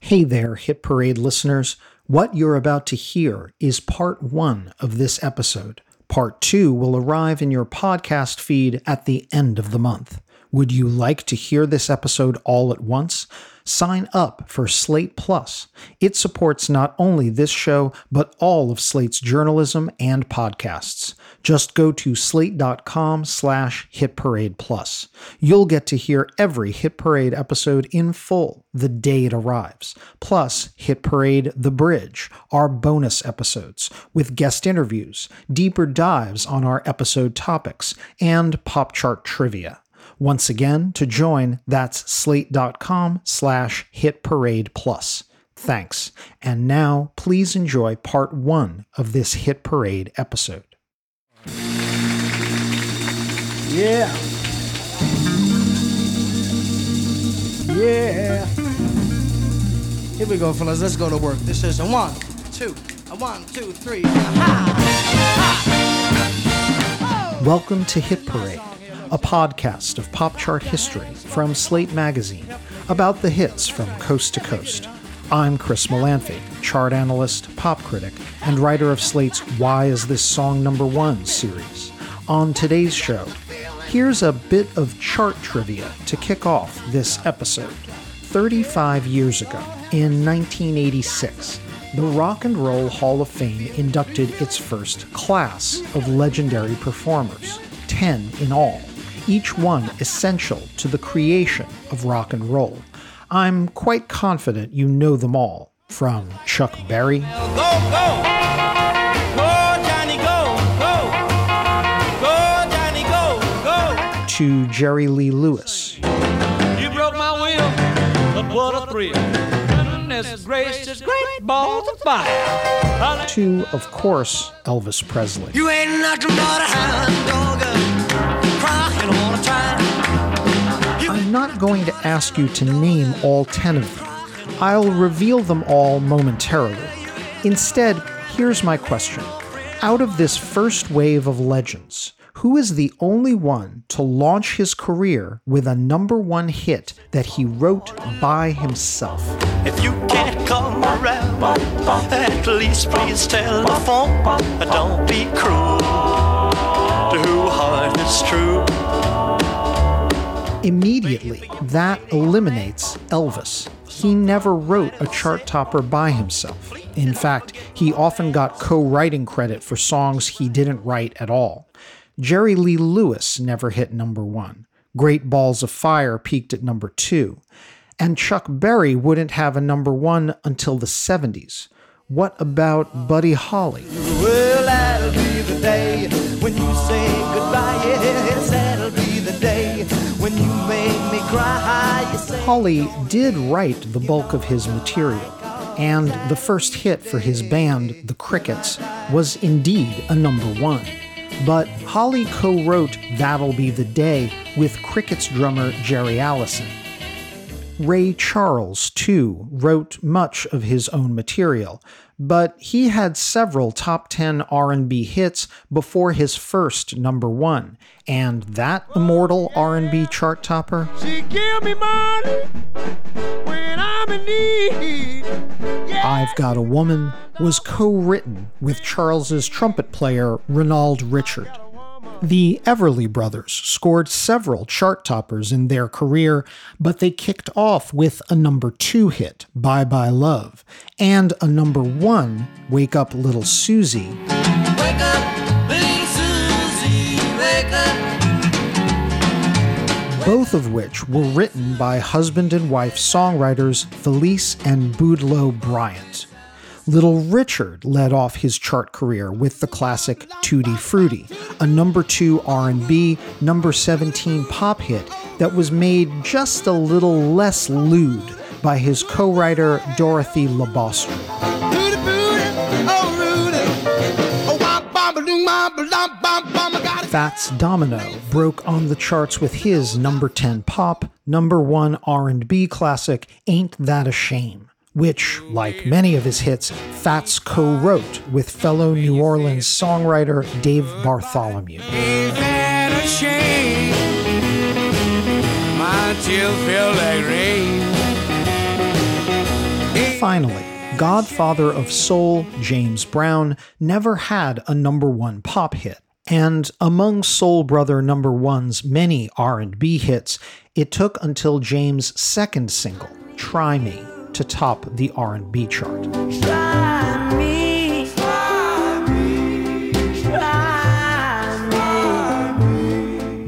Hey there, Hit Parade listeners. What you're about to hear is part one of this episode. Part two will arrive in your podcast feed at the end of the month. Would you like to hear this episode all at once? Sign up for Slate Plus. It supports not only this show, but all of Slate's journalism and podcasts. Just go to slate.com slash hitparade plus. You'll get to hear every Hit Parade episode in full the day it arrives, plus Hit Parade The Bridge, our bonus episodes with guest interviews, deeper dives on our episode topics, and pop chart trivia. Once again, to join, that's slate.com slash hit parade plus. Thanks. And now, please enjoy part one of this Hit Parade episode. Yeah. Yeah. Here we go, fellas. Let's go to work. This is a one, two, a one, two, three. Welcome to Hit Parade a podcast of pop chart history from Slate Magazine about the hits from coast to coast. I'm Chris Molanphy, chart analyst, pop critic, and writer of Slate's Why Is This Song Number One series. On today's show, here's a bit of chart trivia to kick off this episode. 35 years ago, in 1986, the Rock and Roll Hall of Fame inducted its first class of legendary performers, 10 in all each one essential to the creation of rock and roll. I'm quite confident you know them all, from Chuck Berry. Go, go. Go, to Jerry Lee Lewis. You broke my will, but what a. Goodness gracious, great balls of fire. To, of course, Elvis Presley. You ain't nothing but a hound dog. I'm not going to ask you to name all 10 of them. I'll reveal them all momentarily. Instead, here's my question. Out of this first wave of legends, who is the only one to launch his career with a number one hit that he wrote by himself? If you can't come around, at least please tell the phone. Don't be cruel to who heart is true. Immediately, that eliminates Elvis. He never wrote a chart topper by himself. In fact, he often got co writing credit for songs he didn't write at all. Jerry Lee Lewis never hit number one. Great Balls of Fire peaked at number two. And Chuck Berry wouldn't have a number one until the 70s. What about Buddy Holly? Well, Holly did write the bulk of his material, and the first hit for his band, The Crickets, was indeed a number one. But Holly co wrote That'll Be the Day with Crickets drummer Jerry Allison. Ray Charles, too, wrote much of his own material, but he had several top 10 R&B hits before his first number 1, and that immortal R&B chart topper? I've Got a Woman was co-written with Charles's trumpet player Renald Richard. The Everly Brothers scored several chart toppers in their career, but they kicked off with a number two hit, Bye Bye Love, and a number one, Wake Up Little Susie. Wake up, little Susie, wake up. Both of which were written by husband and wife songwriters Felice and Boudleaux Bryant. Little Richard led off his chart career with the classic Tutti Frutti, a number 2 R&B, number 17 pop hit that was made just a little less lewd by his co writer Dorothy LaBostrie. Fats Domino broke on the charts with his number 10 pop, number 1 R&B classic Ain't That a Shame, which, like many of his hits, Fats co-wrote with fellow New Orleans songwriter Dave Bartholomew. Finally, godfather of soul James Brown never had a number 1 pop hit. And among Soul Brother number 1's many R&B hits, it took until James' second single, Try Me, to top the R&B chart.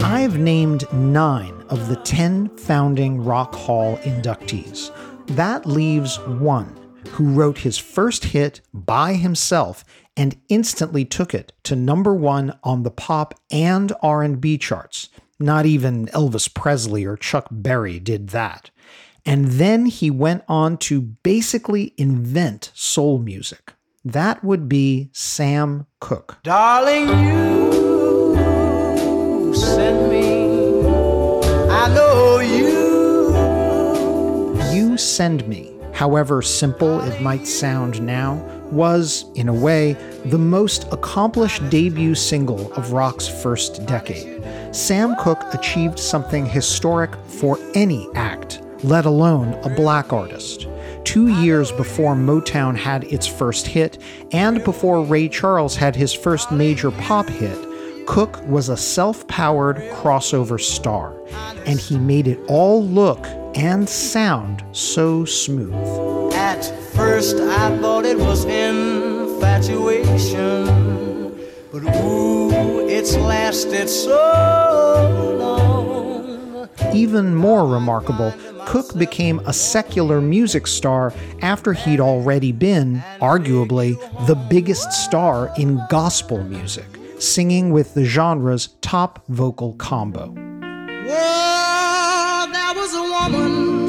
I've named 9 of the 10 founding Rock Hall inductees. That leaves one who wrote his first hit by himself and instantly took it to number 1 on the pop and R&B charts. Not even Elvis Presley or Chuck Berry did that. And then he went on to basically invent soul music. That would be Sam Cooke. Darling, you send me. I know you. You send me however simple it might sound now, was, in a way, the most accomplished debut single of rock's first decade. Sam Cooke achieved something historic for any act, let alone a black artist. Two years before Motown had its first hit, and before Ray Charles had his first major pop hit, Cooke was a self powered crossover star, and he made it all look and sound so smooth. At first, I thought it was infatuation, but ooh, it's lasted so long. Even more remarkable, Cooke became a secular music star after he'd already been, arguably, the biggest star in gospel music, singing with the genre's top vocal combo. There was a woman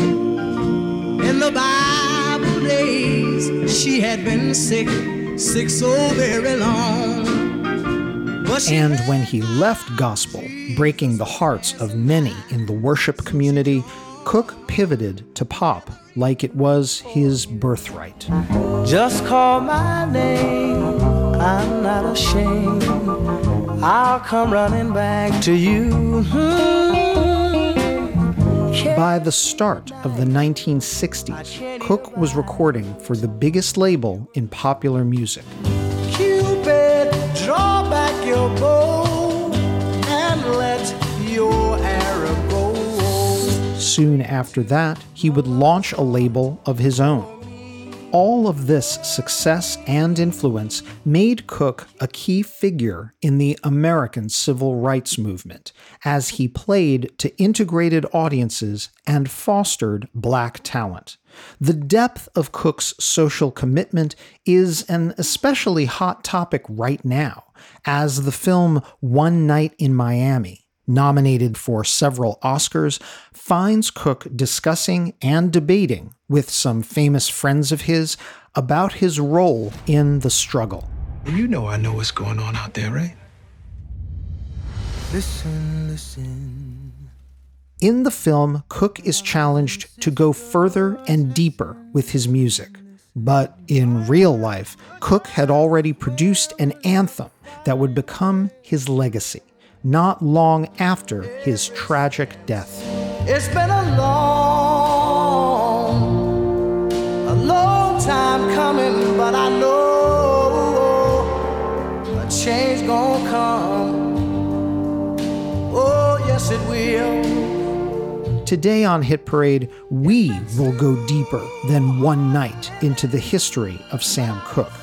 in the Bible days. She had been sick, sick so very long. And when he left gospel, breaking the hearts of many in the worship community, Cooke pivoted to pop like it was his birthright. Just call my name, I'm not ashamed. I'll come running back to you. Hmm. By the start of the 1960s, Cooke was recording for the biggest label in popular music. Cupid, draw back your bow Soon after that, he would launch a label of his own all of this success and influence made Cooke a key figure in the American civil rights movement as he played to integrated audiences and fostered black talent. The depth of Cooke's social commitment is an especially hot topic right now, as the film One Night in Miami nominated for several Oscars, finds Cooke discussing and debating with some famous friends of his about his role in the struggle. You know I know what's going on out there, right? Listen, listen. In the film, Cooke is challenged to go further and deeper with his music. But in real life, Cooke had already produced an anthem that would become his legacy not long after his tragic death. It's been a long, a long time coming, but I know a change gonna come. Oh, yes, it will. Today on Hit Parade, we will go deeper than one night into the history of Sam Cooke.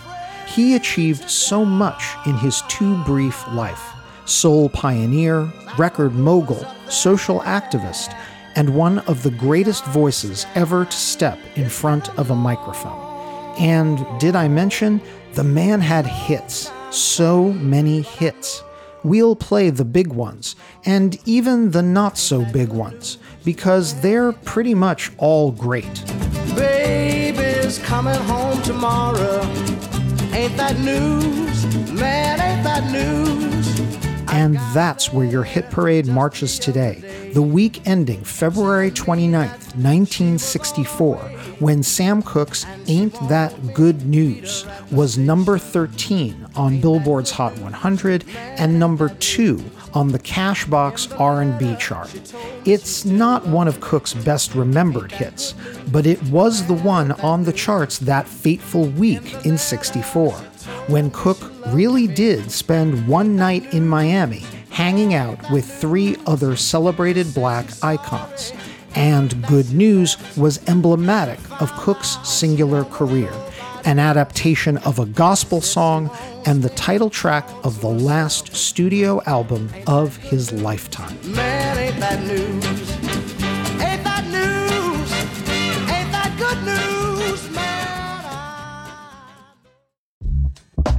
He achieved so much in his too brief life soul pioneer, record mogul, social activist, and one of the greatest voices ever to step in front of a microphone. And did I mention, the man had hits, so many hits. we'll play the big ones and even the not so big ones because they're pretty much all great. Baby's coming home tomorrow. Ain't that news? Man, ain't that news? And that's where your hit parade marches today, the week ending February 29th, 1964, when Sam Cooke's Ain't That Good News was number 13 on Billboard's Hot 100 and number 2 on the Cashbox R&B chart. It's not one of Cooke's best remembered hits, but it was the one on the charts that fateful week in 64 when Cooke really did spend one night in Miami hanging out with three other celebrated black icons. And Good News was emblematic of Cooke's singular career, an adaptation of a gospel song and the title track of the last studio album of his lifetime. Man,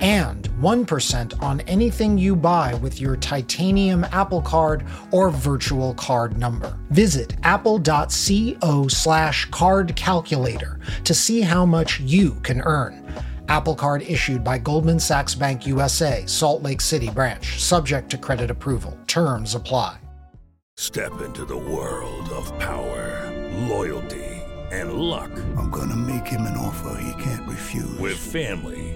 and 1% on anything you buy with your titanium Apple Card or virtual card number. Visit apple.co slash card calculator to see how much you can earn. Apple Card issued by Goldman Sachs Bank USA, Salt Lake City branch, subject to credit approval. Terms apply. Step into the world of power, loyalty, and luck. I'm gonna make him an offer he can't refuse. With family,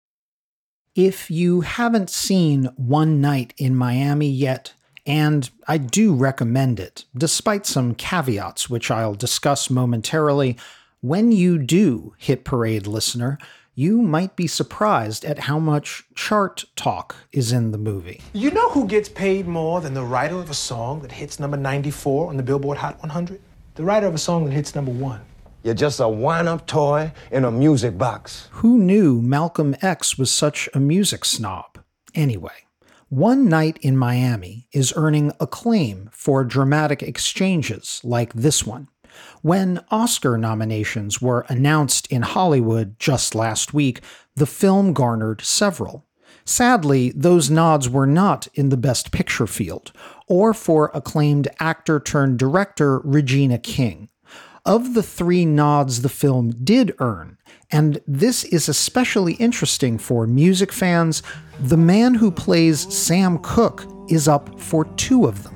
If you haven't seen One Night in Miami yet, and I do recommend it, despite some caveats which I'll discuss momentarily, when you do hit parade listener, you might be surprised at how much chart talk is in the movie. You know who gets paid more than the writer of a song that hits number 94 on the Billboard Hot 100? The writer of a song that hits number one. You're just a wind up toy in a music box. Who knew Malcolm X was such a music snob? Anyway, One Night in Miami is earning acclaim for dramatic exchanges like this one. When Oscar nominations were announced in Hollywood just last week, the film garnered several. Sadly, those nods were not in the Best Picture field, or for acclaimed actor turned director Regina King. Of the three nods the film did earn, and this is especially interesting for music fans, the man who plays Sam Cooke is up for two of them.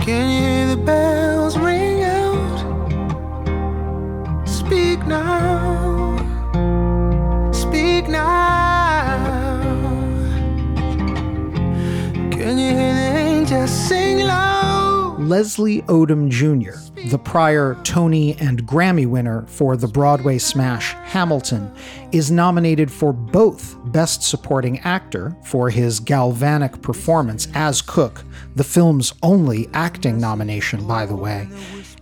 Can you hear the bells ring out? Speak now. Speak now. Can you hear the angels sing low? Leslie Odom Jr., the prior Tony and Grammy winner for the Broadway smash Hamilton, is nominated for both Best Supporting Actor for his galvanic performance as Cooke, the film's only acting nomination, by the way,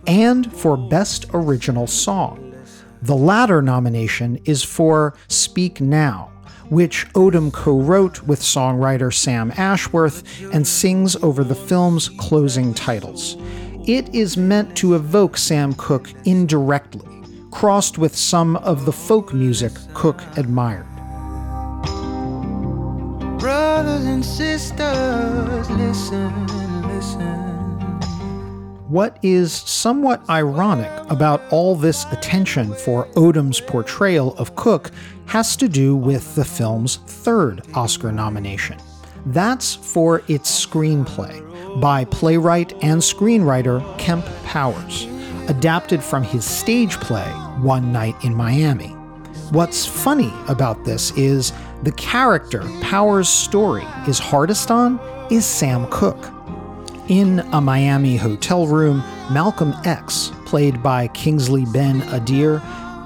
and for Best Original Song. The latter nomination is for Speak Now, which Odom co wrote with songwriter Sam Ashworth and sings over the film's closing titles. It is meant to evoke Sam Cooke indirectly, crossed with some of the folk music Cooke admired. Brothers and sisters, listen, listen. What is somewhat ironic about all this attention for Odom's portrayal of Cooke has to do with the film's third Oscar nomination. That's for its screenplay by playwright and screenwriter Kemp Powers, adapted from his stage play One Night in Miami. What's funny about this is the character Powers' story is hardest on is Sam Cooke. In a Miami hotel room, Malcolm X, played by Kingsley Ben Adir,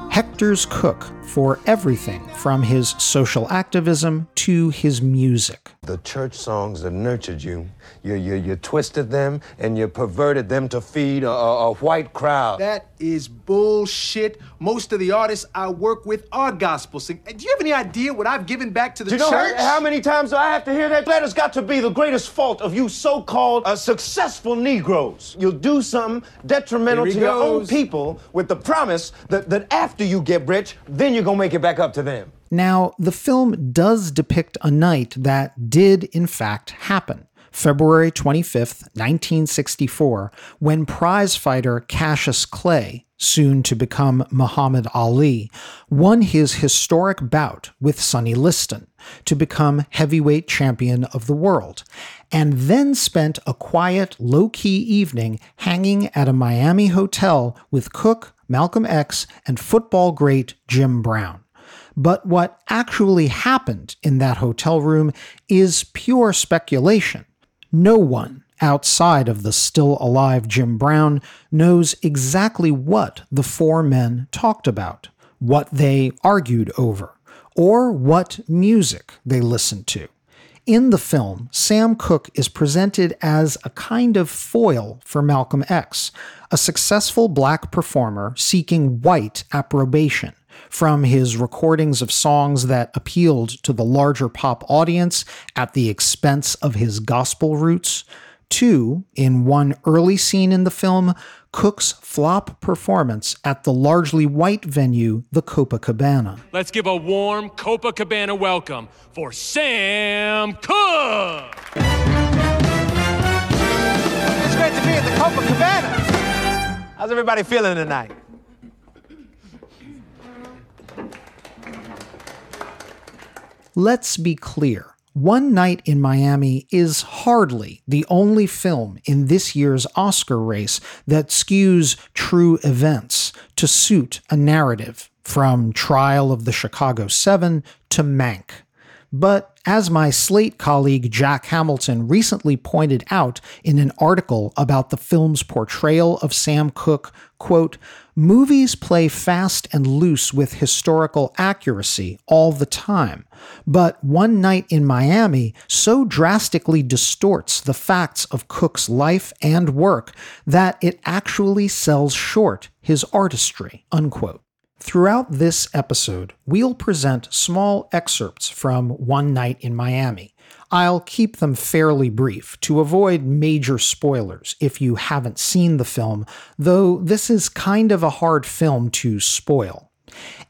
hectors Cooke for everything from his social activism to his music. The church songs that nurtured you, you, you, you twisted them and you perverted them to feed a, a, a white crowd. That is bullshit. Most of the artists I work with are gospel singers. Do you have any idea what I've given back to the Do you know church? how, how many times do I have to hear that? That has got to be the greatest fault of you so-called uh, successful Negroes. You'll do something detrimental to he your own people with the promise that, that after you get rich, then you're gonna make it back up to them. Now, the film does depict a night that did, in fact, happen. February 25th, 1964, when prizefighter Cassius Clay, soon to become Muhammad Ali, won his historic bout with Sonny Liston to become heavyweight champion of the world, and then spent a quiet, low key evening hanging at a Miami hotel with Cooke, Malcolm X, and football great Jim Brown. But what actually happened in that hotel room is pure speculation. No one outside of the still alive Jim Brown knows exactly what the four men talked about, what they argued over, or what music they listened to. In the film, Sam Cooke is presented as a kind of foil for Malcolm X, a successful black performer seeking white approbation. From his recordings of songs that appealed to the larger pop audience at the expense of his gospel roots, to, in one early scene in the film, Cooke's flop performance at the largely white venue, the Copacabana. Let's give a warm Copacabana welcome for Sam Cooke. It's great to be at the Copacabana. How's everybody feeling tonight? Let's be clear. One Night in Miami is hardly the only film in this year's Oscar race that skews true events to suit a narrative, from Trial of the Chicago Seven to Mank. But as my Slate colleague Jack Hamilton recently pointed out in an article about the film's portrayal of Sam Cooke, quote, movies play fast and loose with historical accuracy all the time. But One Night in Miami so drastically distorts the facts of Cooke's life and work that it actually sells short his artistry, unquote. Throughout this episode, we'll present small excerpts from One Night in Miami. I'll keep them fairly brief to avoid major spoilers if you haven't seen the film, though this is kind of a hard film to spoil.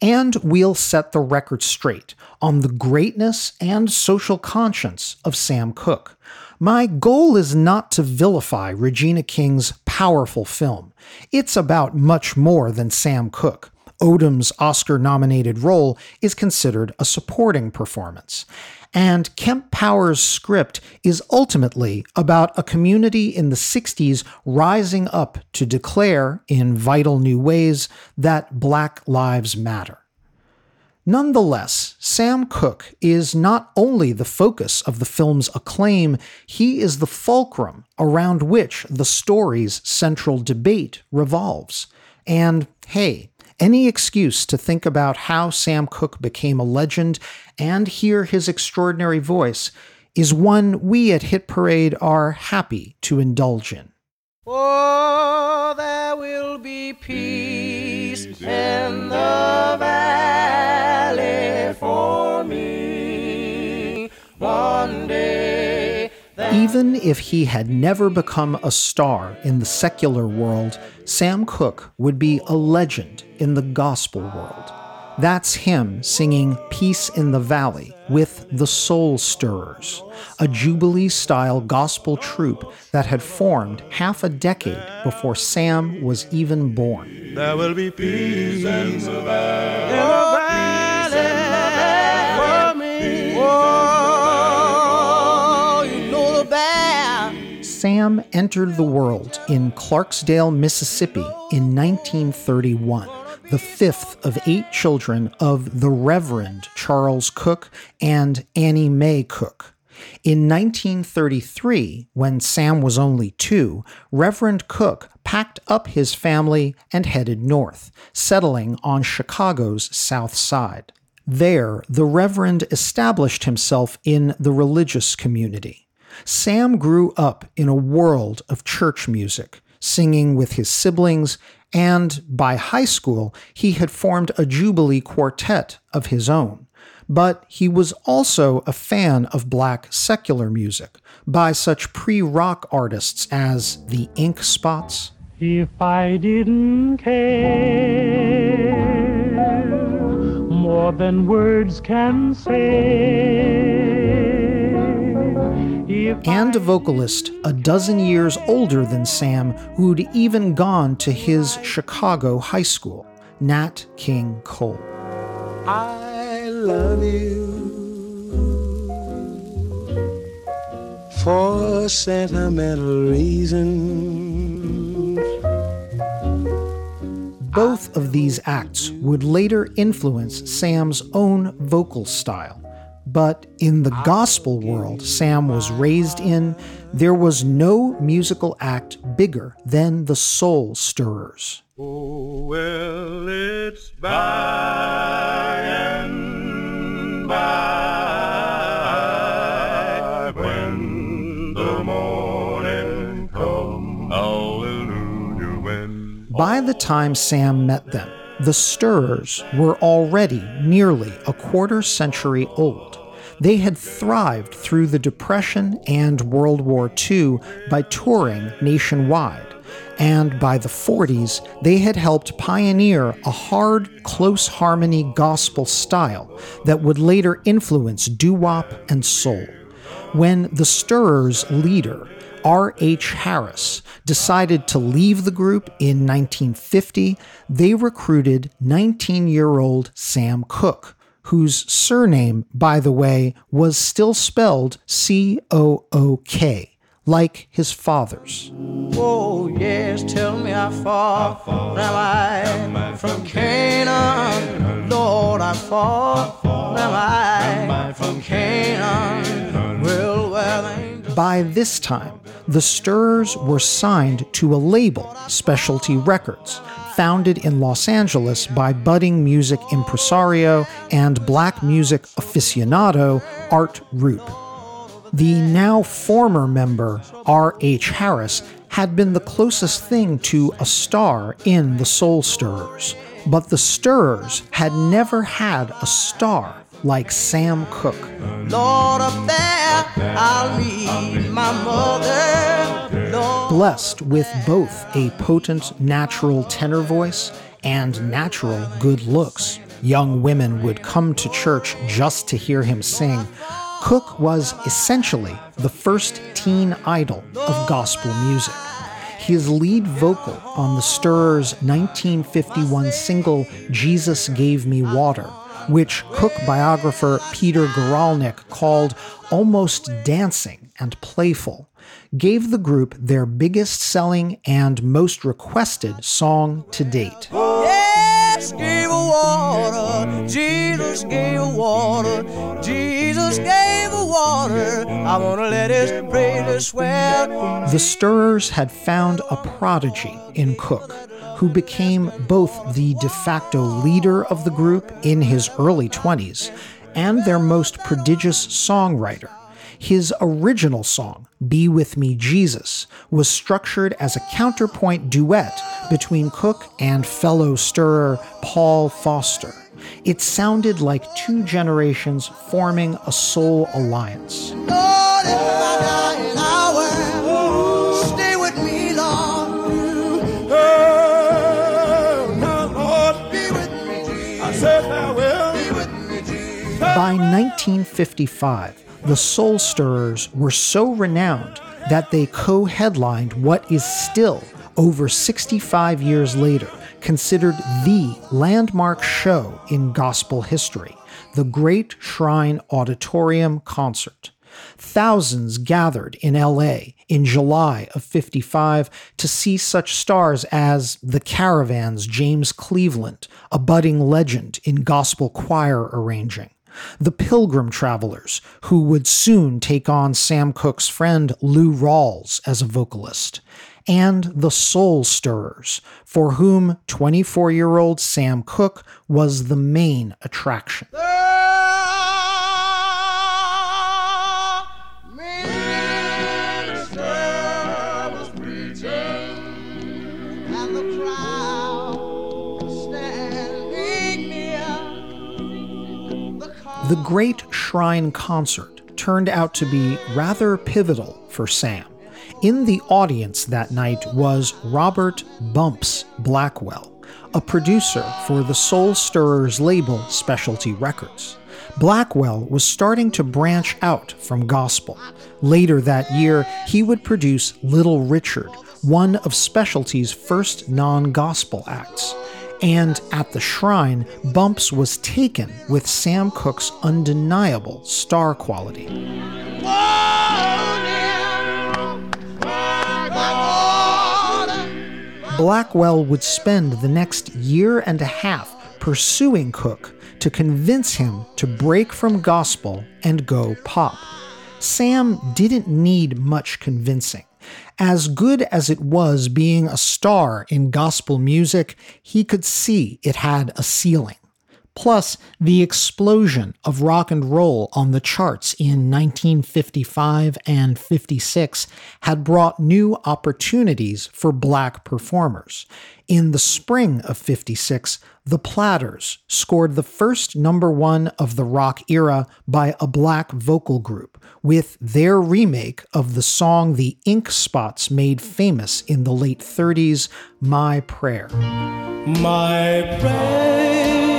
And we'll set the record straight on the greatness and social conscience of Sam Cooke. My goal is not to vilify Regina King's powerful film. It's about much more than Sam Cooke. Odom's Oscar nominated role is considered a supporting performance. And Kemp Powers' script is ultimately about a community in the 60s rising up to declare, in vital new ways, that Black Lives Matter. Nonetheless, Sam Cooke is not only the focus of the film's acclaim, he is the fulcrum around which the story's central debate revolves. And hey, any excuse to think about how Sam Cooke became a legend and hear his extraordinary voice is one we at Hit Parade are happy to indulge in. Oh, there will be peace in the valley for me one day. Even if he had never become a star in the secular world, Sam Cooke would be a legend in the gospel world. That's him singing Peace in the Valley with the Soul Stirrers, a Jubilee style gospel troupe that had formed half a decade before Sam was even born. There will be peace in the valley Sam entered the world in Clarksdale, Mississippi in 1931, the fifth of eight children of the Reverend Charles Cook and Annie Mae Cook. In 1933, when Sam was only two, Reverend Cook packed up his family and headed north, settling on Chicago's South Side. There, the Reverend established himself in the religious community. Sam grew up in a world of church music, singing with his siblings, and by high school, he had formed a Jubilee quartet of his own. But he was also a fan of black secular music by such pre rock artists as the Ink Spots. If I didn't care more than words can say and a vocalist a dozen years older than Sam who'd even gone to his Chicago high school, Nat King Cole. I love you for sentimental reasons. Both of these acts would later influence Sam's own vocal style. But in the ah, gospel world Sam was raised in, there was no musical act bigger than the Soul Stirrers. Oh, well, it's by and by when the morning comes. Hallelujah, when. By the time Sam met them, the Stirrers were already nearly a quarter century old. They had thrived through the Depression and World War II by touring nationwide. And by the 40s, they had helped pioneer a hard, close harmony gospel style that would later influence doo wop and soul. When the Stirrers' leader, R.H. Harris decided to leave the group in 1950, they recruited 19 year old Sam Cooke, whose surname, by the way, was still spelled C O O K, like his father's. Oh, yes, tell me how far, how far am I from Canaan? Lord, how far am I from Canaan? Well, well, by this time, the Stirrers were signed to a label, Specialty Records, founded in Los Angeles by budding music impresario and black music aficionado Art Rupe. The now former member, R.H. Harris, had been the closest thing to a star in the Soul Stirrers, but the Stirrers had never had a star like Sam Cooke. Lord, up there, I'll meet my mother. Blessed with both a potent natural tenor voice and natural good looks, young women would come to church just to hear him sing. Cook was essentially the first teen idol of gospel music. His lead vocal on the Stirrers' 1951 single Jesus Gave Me Water which Cook biographer Peter Guralnick called almost dancing and playful, gave the group their biggest selling and most requested song to date. Yes, gave water. Jesus gave water. Jesus gave water. I want to let his praises swell. The Stirrers had found a prodigy in Cook who became both the de facto leader of the group in his early 20s and their most prodigious songwriter. His original song, Be With Me Jesus, was structured as a counterpoint duet between Cook and fellow stirrer Paul Foster. It sounded like two generations forming a soul alliance. By 1955, the Soul Stirrers were so renowned that they co headlined what is still, over 65 years later, considered the landmark show in gospel history, the Great Shrine Auditorium Concert. Thousands gathered in LA in July of 55 to see such stars as The Caravan's James Cleveland, a budding legend in gospel choir arranging, the Pilgrim Travelers, who would soon take on Sam Cooke's friend Lou Rawls as a vocalist, and the Soul Stirrers, for whom 24 year old Sam Cooke was the main attraction. The Great Shrine Concert turned out to be rather pivotal for Sam. In the audience that night was Robert Bumps Blackwell, a producer for the Soul Stirrers label Specialty Records. Blackwell was starting to branch out from gospel. Later that year, he would produce Little Richard, one of Specialty's first non gospel acts. And at the shrine, Bumps was taken with Sam Cooke's undeniable star quality. Blackwell would spend the next year and a half pursuing Cook to convince him to break from gospel and go pop. Sam didn't need much convincing. As good as it was being a star in gospel music, he could see it had a ceiling. Plus, the explosion of rock and roll on the charts in 1955 and 56 had brought new opportunities for black performers. In the spring of 56, the Platters scored the first number one of the rock era by a black vocal group with their remake of the song the Ink Spots made famous in the late 30s, My Prayer. My prayer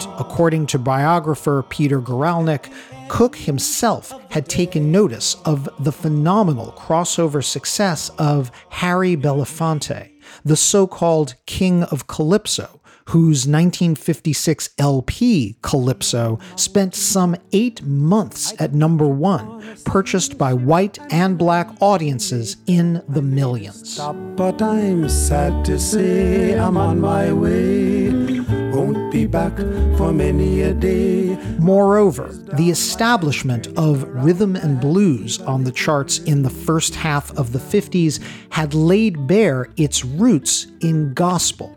And according to biographer Peter Guralnick, Cook himself had taken notice of the phenomenal crossover success of Harry Belafonte, the so called King of Calypso, whose 1956 LP, Calypso, spent some eight months at number one, purchased by white and black audiences in the millions. Stop, but I'm sad to say I'm on my way. Be back for many a day. Moreover, the establishment of rhythm and blues on the charts in the first half of the 50s had laid bare its roots in gospel.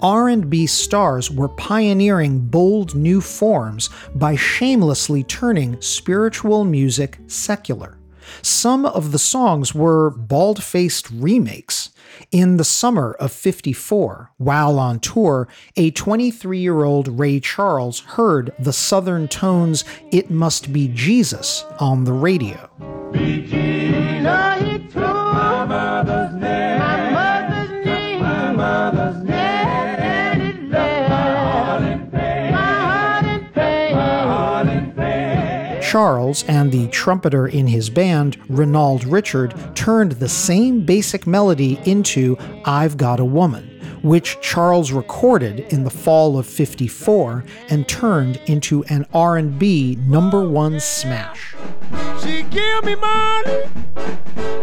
R&B stars were pioneering bold new forms by shamelessly turning spiritual music secular. Some of the songs were bald faced remakes. In the summer of 54, while on tour, a 23 year old Ray Charles heard the Southern Tones' It Must Be Jesus on the radio. Charles and the trumpeter in his band, Renald Richard, turned the same basic melody into I've Got a Woman, which Charles recorded in the fall of 54 and turned into an R&B number 1 smash. She give me money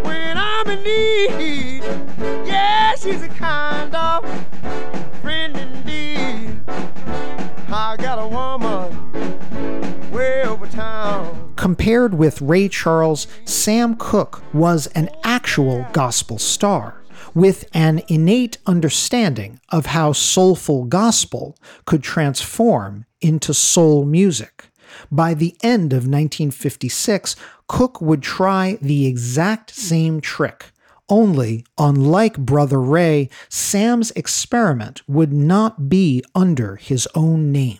when I'm in need. Yeah, she's a kind of friend indeed. I got a woman way over town. Compared with Ray Charles, Sam Cooke was an actual gospel star with an innate understanding of how soulful gospel could transform into soul music. By the end of 1956, Cooke would try the exact same trick. Only, unlike Brother Ray, Sam's experiment would not be under his own name.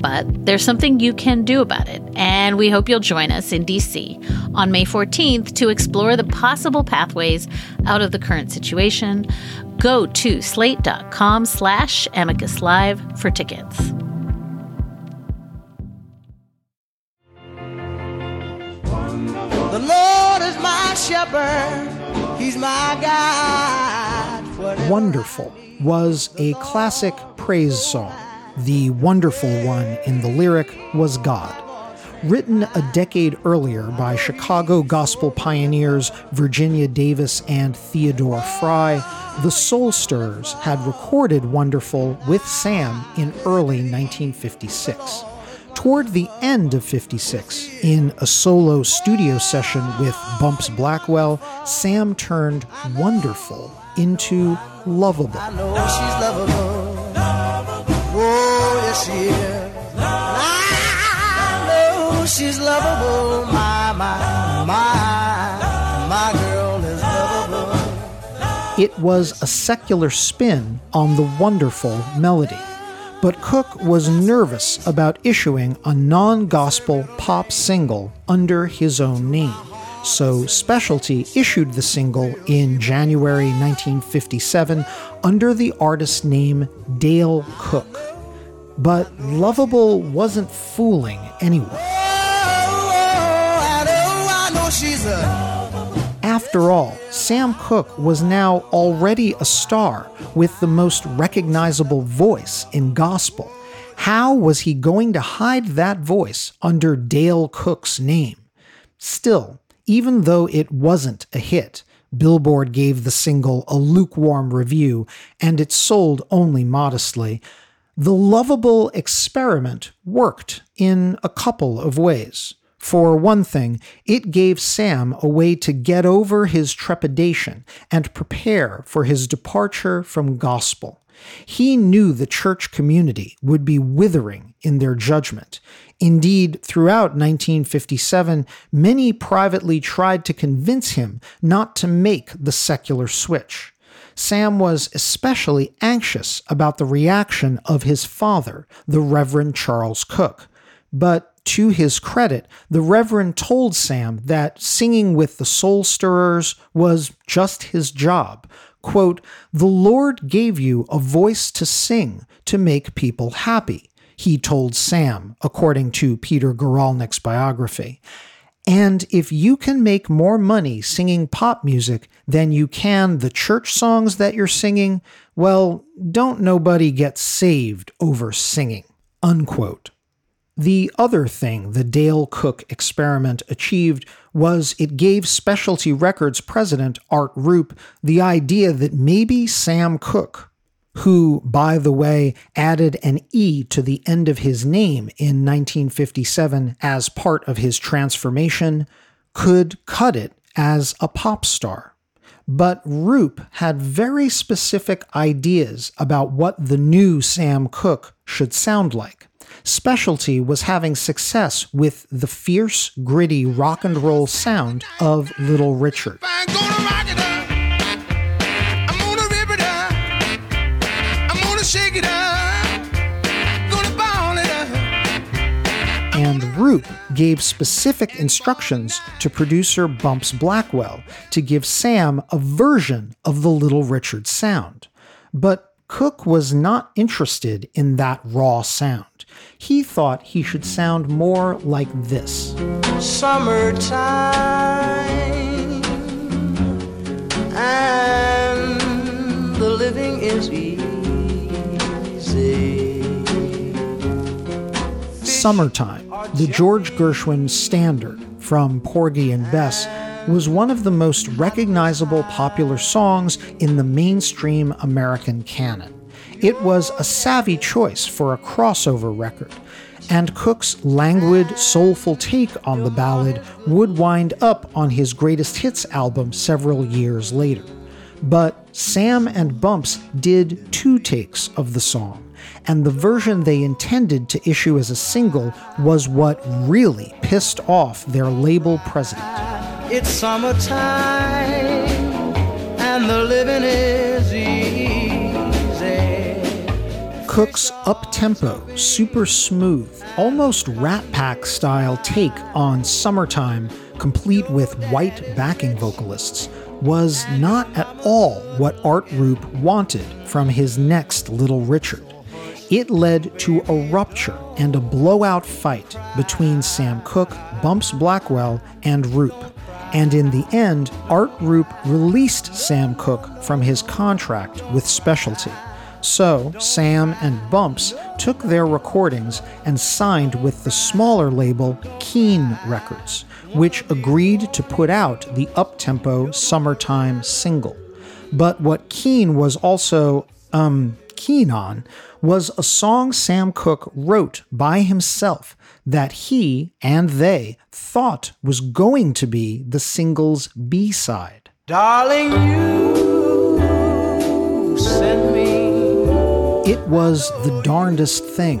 But there's something you can do about it, and we hope you'll join us in DC on May 14th to explore the possible pathways out of the current situation. Go to slate.com slash amicus live for tickets. The Lord is my shepherd, He's my guide. Wonderful was a classic praise song. The wonderful one in the lyric was God. Written a decade earlier by Chicago gospel pioneers Virginia Davis and Theodore Fry, the Soul Stirrers had recorded Wonderful with Sam in early 1956. Toward the end of 56, in a solo studio session with Bumps Blackwell, Sam turned Wonderful into Lovable. Oh, yes, she is. I know she's lovable. My, my, my, my girl is lovable. It was a secular spin on the wonderful melody. But Cooke was nervous about issuing a non gospel pop single under his own name. So Specialty issued the single in January 1957 under the artist name Dale Cook. But Lovable wasn't fooling anyone. After all, Sam Cooke was now already a star with the most recognizable voice in gospel. How was he going to hide that voice under Dale Cook's name? Still, even though it wasn't a hit, Billboard gave the single a lukewarm review and it sold only modestly. The lovable experiment worked in a couple of ways. For one thing, it gave Sam a way to get over his trepidation and prepare for his departure from gospel. He knew the church community would be withering in their judgment. Indeed, throughout 1957, many privately tried to convince him not to make the secular switch. Sam was especially anxious about the reaction of his father, the Reverend Charles Cook. But to his credit, the Reverend told Sam that singing with the Soul Stirrers was just his job. Quote, The Lord gave you a voice to sing to make people happy, he told Sam, according to Peter Guralnick's biography. And if you can make more money singing pop music than you can the church songs that you're singing, well, don't nobody get saved over singing. Unquote. The other thing the Dale Cook experiment achieved was it gave Specialty Records president Art Rupe the idea that maybe Sam Cook, who, by the way, added an E to the end of his name in 1957 as part of his transformation, could cut it as a pop star. But Rupe had very specific ideas about what the new Sam Cooke should sound like. Specialty was having success with the fierce, gritty rock and roll sound of Little Richard. And Rupe gave specific instructions to producer Bumps Blackwell to give Sam a version of the Little Richard sound. But Cooke was not interested in that raw sound. He thought he should sound more like this. Summertime and the living is easy. Summertime, the George Gershwin standard from Porgy and Bess, was one of the most recognizable popular songs in the mainstream American canon. It was a savvy choice for a crossover record, and Cooke's languid, soulful take on the ballad would wind up on his greatest hits album several years later. But Sam and Bumps did two takes of the song, and the version they intended to issue as a single was what really pissed off their label president. It's summertime and the living is easy. Cooke's up-tempo, super smooth, almost Rat Pack style take on Summertime, complete with white backing vocalists, was not at all what Art Rupe wanted from his next Little Richard. It led to a rupture and a blowout fight between Sam Cooke, Bumps Blackwell, and Rupe. And in the end, Art Rupe released Sam Cooke from his contract with Specialty. So, Sam and Bumps took their recordings and signed with the smaller label Keen Records, which agreed to put out the uptempo Summertime single. But what Keen was also, um, keen on was a song Sam Cooke wrote by himself that he and they thought was going to be the single's B side. Darling, you send me. It was the darndest thing.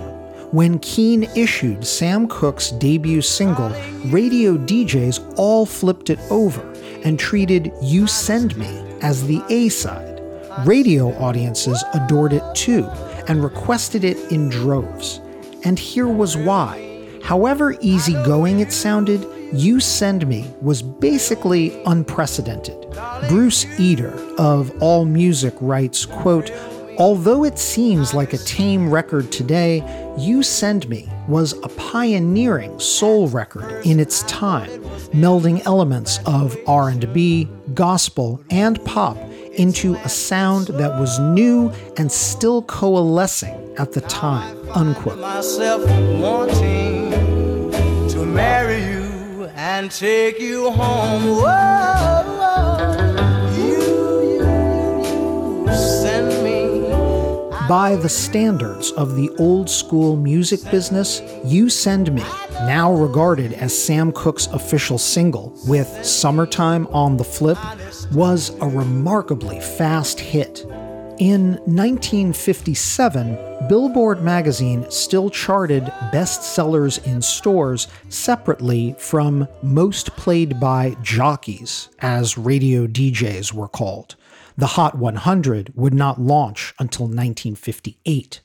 When Keen issued Sam Cooke's debut single, radio DJs all flipped it over and treated You Send Me as the A side. Radio audiences adored it too and requested it in droves. And here was why. However easygoing it sounded, You Send Me was basically unprecedented. Bruce Eder of AllMusic writes, quote, Although it seems like a tame record today, You Send Me was a pioneering soul record in its time, melding elements of R&B, gospel, and pop into a sound that was new and still coalescing at the time. Unquote. Myself wanting to marry you and take you home. Whoa, whoa. You, you, you. By the standards of the old school music business, You Send Me, now regarded as Sam Cooke's official single with Summertime on the Flip, was a remarkably fast hit. In 1957, Billboard magazine still charted bestsellers in stores separately from most played by jockeys, as radio DJs were called. The Hot 100 would not launch until 1958.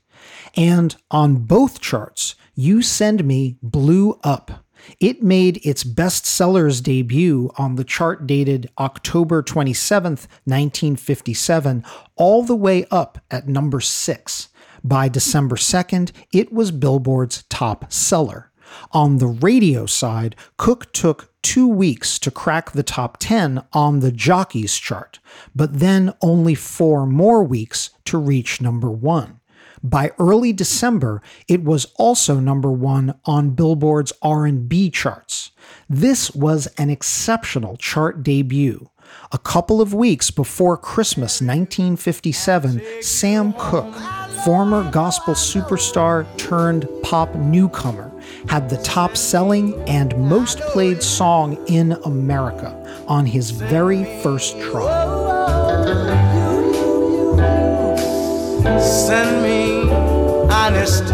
And on both charts, You Send Me blew up. It made its bestsellers debut on the chart dated October 27, 1957, all the way up at number six. By December 2nd, it was Billboard's top seller. On the radio side, Cooke took two weeks to crack the top 10 on the Jockeys chart, but then only four more weeks to reach number one. By early December, it was also number 1 on Billboard's R&B charts. This was an exceptional chart debut. A couple of weeks before Christmas 1957, Sam Cooke, former gospel superstar turned pop newcomer, had the top selling and most played song in America on his very first try. Send me honest,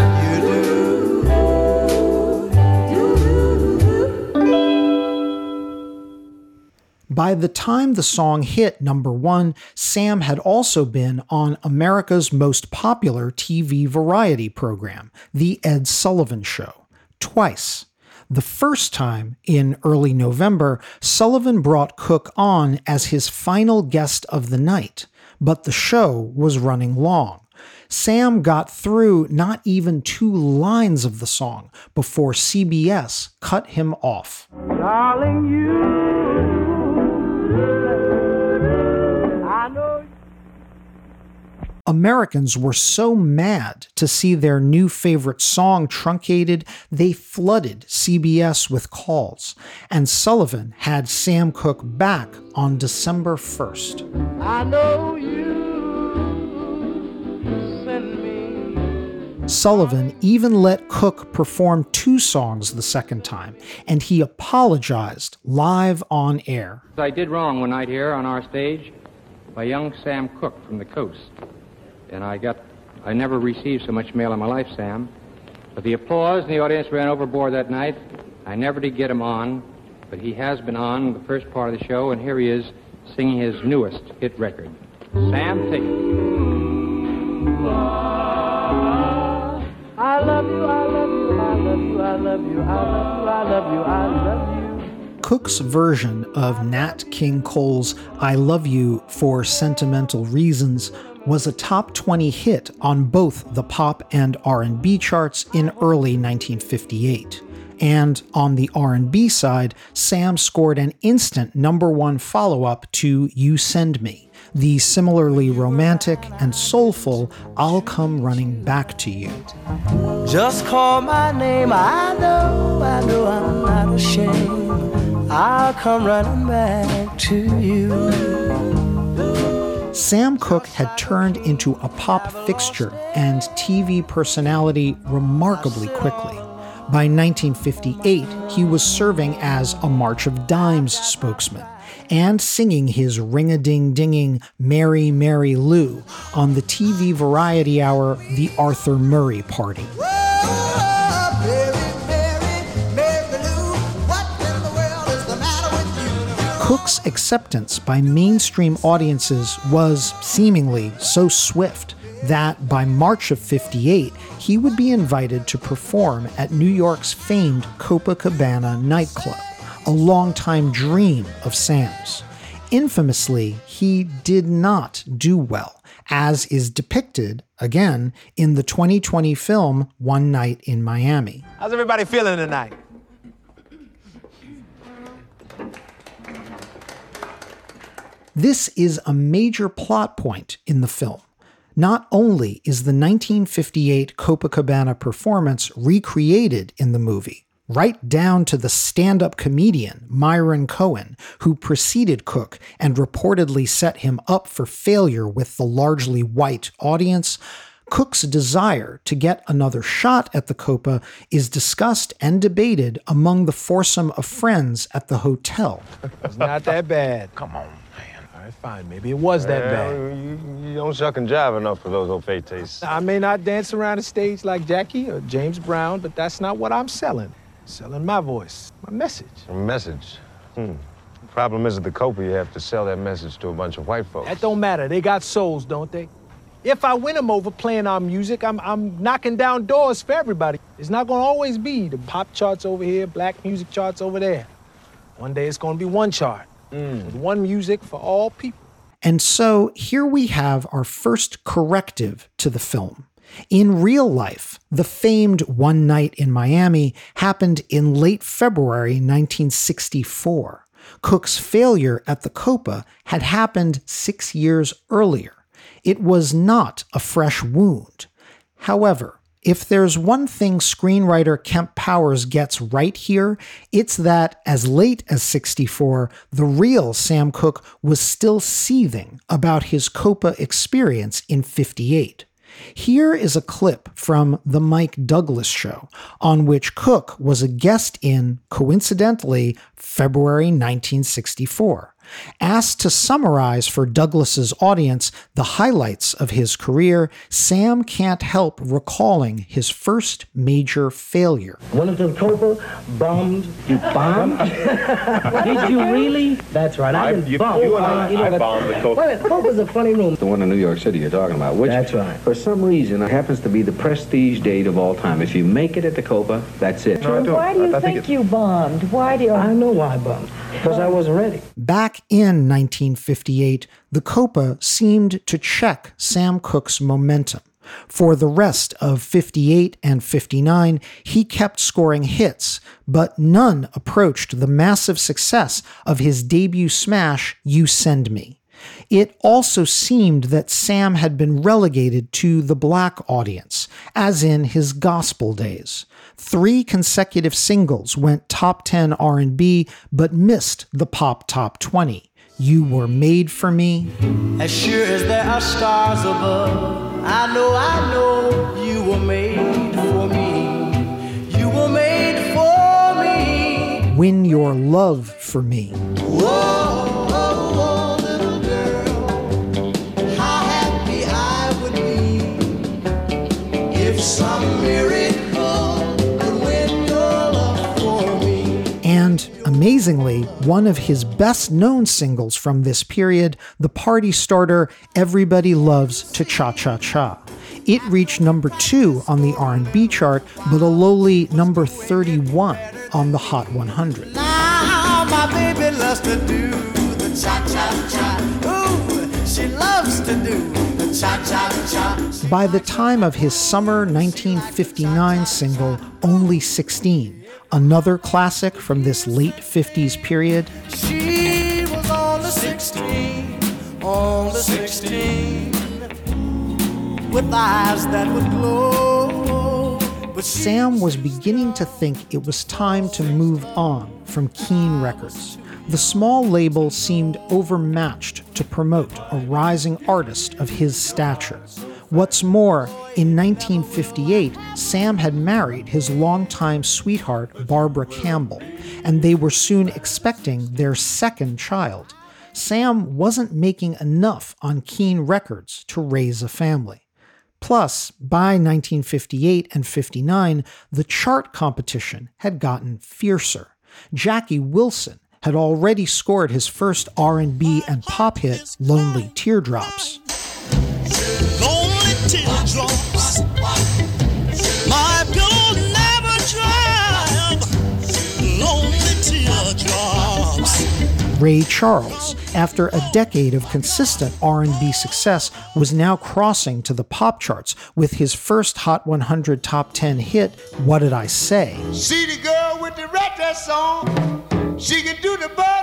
By the time the song hit number one, Sam had also been on America's most popular TV variety program, The Ed Sullivan Show, twice. The first time, in early November, Sullivan brought Cooke on as his final guest of the night, but the show was running long. Sam got through not even two lines of the song before CBS cut him off. Darling, you. Americans were so mad to see their new favorite song truncated, they flooded CBS with calls, and Sullivan had Sam Cooke back on December 1st. I know you. Send me. Sullivan even let Cooke perform two songs the second time, and he apologized live on air. I did wrong one night here on our stage. by young Sam Cooke from the coast. And I got, I never received so much mail in my life, Sam. But the applause in the audience ran overboard that night. I never did get him on, but he has been on the first part of the show, and here he is singing his newest hit record. Sam, take it. I love you, I love you, I love you, I love you, I love you, I love you, Cooke's version of Nat King Cole's I Love You for Sentimental Reasons was a top 20 hit on both the pop and R&B charts in early 1958. And on the R&B side, Sam scored an instant number 1 follow-up to You Send Me, the similarly romantic and soulful I'll Come Running Back to You. Just call my name, I know, I know I'm not ashamed. I'll come running back to you. Sam Cooke had turned into a pop fixture and TV personality remarkably quickly. By 1958, he was serving as a March of Dimes spokesman and singing his ring a ding dinging Mary Mary Lou on the TV variety hour The Arthur Murray Party. Cooke's acceptance by mainstream audiences was seemingly so swift that by March of 58, he would be invited to perform at New York's famed Copacabana nightclub, a longtime dream of Sam's. Infamously, he did not do well, as is depicted, again, in the 2020 film One Night in Miami. How's everybody feeling tonight? This is a major plot point in the film. Not only is the 1958 Copacabana performance recreated in the movie, right down to the stand up comedian Myron Cohen, who preceded Cooke and reportedly set him up for failure with the largely white audience. Cooke's desire to get another shot at the Copa is discussed and debated among the foursome of friends at the hotel. It's not that bad. Come on, man. All right, fine. Maybe it was that Well, bad. You, you don't shuck and jive enough for those old tastes. I may not dance around the stage like Jackie or James Brown, but that's not what I'm selling. selling my voice, my message. A message. Hmm. Problem is at the Copa, you have to sell that message to a bunch of white folks. That don't matter. They got souls, don't they? If I win them over playing our music, I'm, I'm knocking down doors for everybody. It's not gonna always be the pop charts over here, black music charts over there. One day it's gonna be one chart Mm. with one music for all people. And so here we have our first corrective to the film. In real life, the famed One Night in Miami happened in late February 1964. Cooke's failure at the Copa had happened six years earlier. It was not a fresh wound. However, if there's one thing screenwriter Kemp Powers gets right here, it's that as late as 64, the real Sam Cooke was still seething about his Copa experience in 58. Here is a clip from The Mike Douglas Show, on which Cooke was a guest in, coincidentally, February 1964. Asked to summarize for Douglas's audience the highlights of his career, Sam can't help recalling his first major failure. Went into the Copa, bombed. You bombed? Did you really? That's right. I, I- didn't you- bomb. you and I- you know, I that- bombed the Copa. Wait a minute, a funny room. The one in New York City you're talking about, which That's right. for some reason it happens to be the prestige date of all time. If you make it at the Copa, that's it. No, Why do you think, you bombed? Why do you? I know why I bombed. Because I wasn't ready. Back in 1958, the Copa seemed to check Sam Cooke's momentum. For the rest of 58 and 59, he kept scoring hits, but none approached the massive success of his debut smash, You Send Me. It also seemed that Sam had been relegated to the black audience, as in his gospel days. Three consecutive singles went top 10 R&B but missed the pop top 20. You were made for me. As sure as there are stars above, I know, I know you were made for me. You were made for me. Win your love for me. Whoa. some miracle. Amazingly, one of his best known singles from this period, the party starter Everybody Loves to Cha Cha Cha. It reached number 2 on the R&B chart, but a lowly number 31 on the Hot 100. Now my baby loves to do the cha-cha-cha. Ooh, she loves to do. By the time of his summer 1959 single, Only 16, another classic from this late 50s period, She was only 16, only 16, with eyes that would glow. But Sam was beginning to think it was time to move on from Keen Records. The small label seemed overmatched to promote a rising artist of his stature. What's more, in 1958, Sam had married his longtime sweetheart, Barbara Campbell, and they were soon expecting their second child. Sam wasn't making enough on Keen Records to raise a family. Plus, by 1958 and 59, the chart competition had gotten fiercer. Jackie Wilson had already scored his first R&B and pop hit, Lonely Teardrops. Lonely. My pillow never dry. Lonely teardrops. Ray Charles, after a decade of consistent R&B success, was now crossing to the pop charts with his first Hot 100 Top 10 hit, What Did I Say? See the girl with the red dress on. She can do the birdland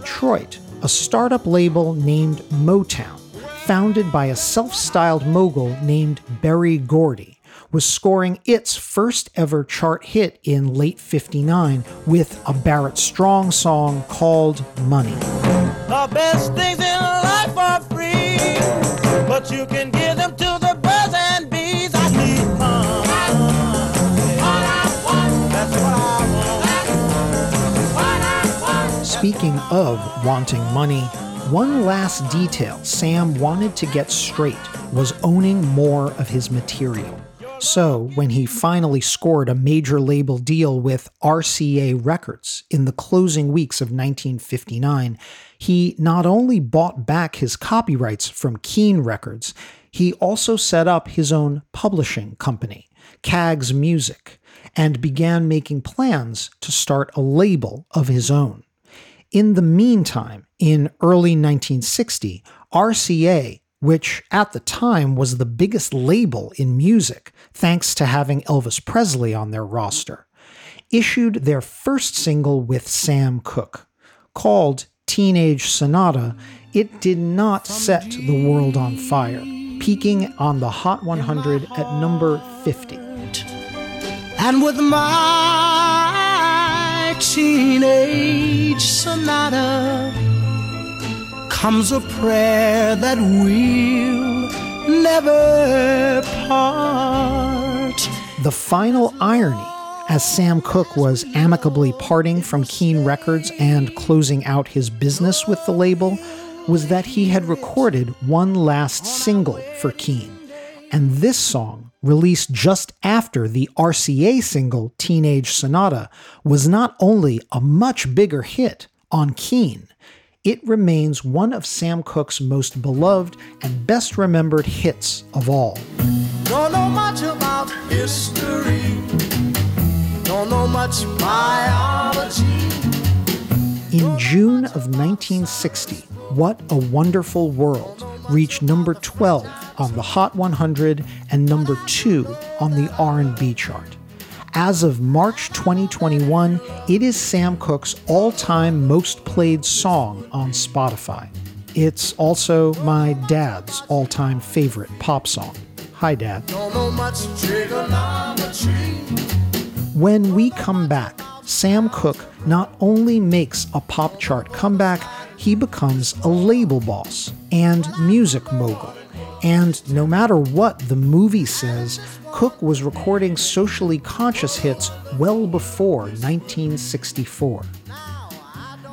Detroit, a startup label named Motown, founded by a self styled mogul named Berry Gordy, was scoring its first ever chart hit in late 59 with a Barrett Strong song called Money. The best things in life are free, but you can Speaking of wanting money, one last detail Sam wanted to get straight was owning more of his material. So, when he finally scored a major label deal with RCA Records in the closing weeks of 1959, he not only bought back his copyrights from Keen Records, he also set up his own publishing company, Kags Music, and began making plans to start a label of his own. In the meantime, in early 1960, RCA, which at the time was the biggest label in music, thanks to having Elvis Presley on their roster, issued their first single with Sam Cooke. Called Teenage Sonata, it did not set the world on fire, peaking on the Hot 100 at number 50. And with my teenage sonata comes a prayer that we'll never part. The final irony, as Sam Cooke was amicably parting from Keen Records and closing out his business with the label, was that he had recorded one last single for Keen. And this song, released just after the RCA single Teenage Sonata, was not only a much bigger hit on Keen, it remains one of Sam Cooke's most beloved and best remembered hits of all. Don't know much about history. Don't know much biology. In June of 1960, What a Wonderful World reached number 12 on the Hot 100 and number 2 on the R&B chart. As of March 2021, it is Sam Cooke's all-time most played song on Spotify. It's also my dad's all-time favorite pop song. Hi dad. Don't know much trigonometry. When we come back, Sam Cooke not only makes a pop chart comeback, he becomes a label boss and music mogul. And no matter what the movie says, Cooke was recording socially conscious hits well before 1964.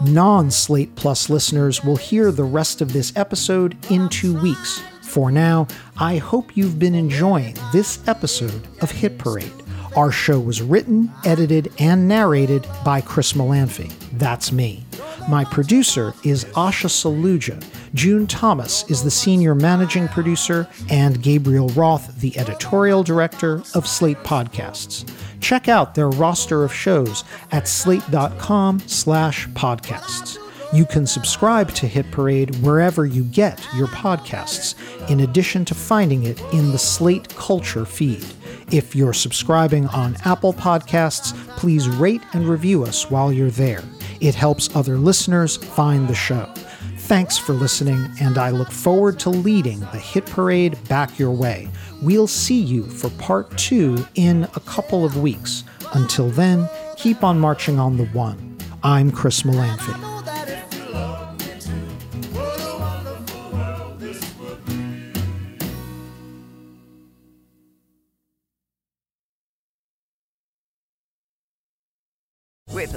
Non Slate Plus listeners will hear the rest of this episode in two weeks For now, I hope you've been enjoying this episode of Hit Parade. Our show was written, edited, and narrated by Chris Molanphy. That's me. My producer is Asha Saluja. June Thomas is the senior managing producer, and Gabriel Roth, the editorial director of Slate Podcasts. Check out their roster of shows at slate.com slash podcasts. You can subscribe to Hit Parade wherever you get your podcasts, in addition to finding it in the Slate Culture feed. If you're subscribing on Apple Podcasts, please rate and review us while you're there. It helps other listeners find the show. Thanks for listening, and I look forward to leading the Hit Parade back your way. We'll see you for part two in a couple of weeks. Until then, keep on marching on the one. I'm Chris Molanphy.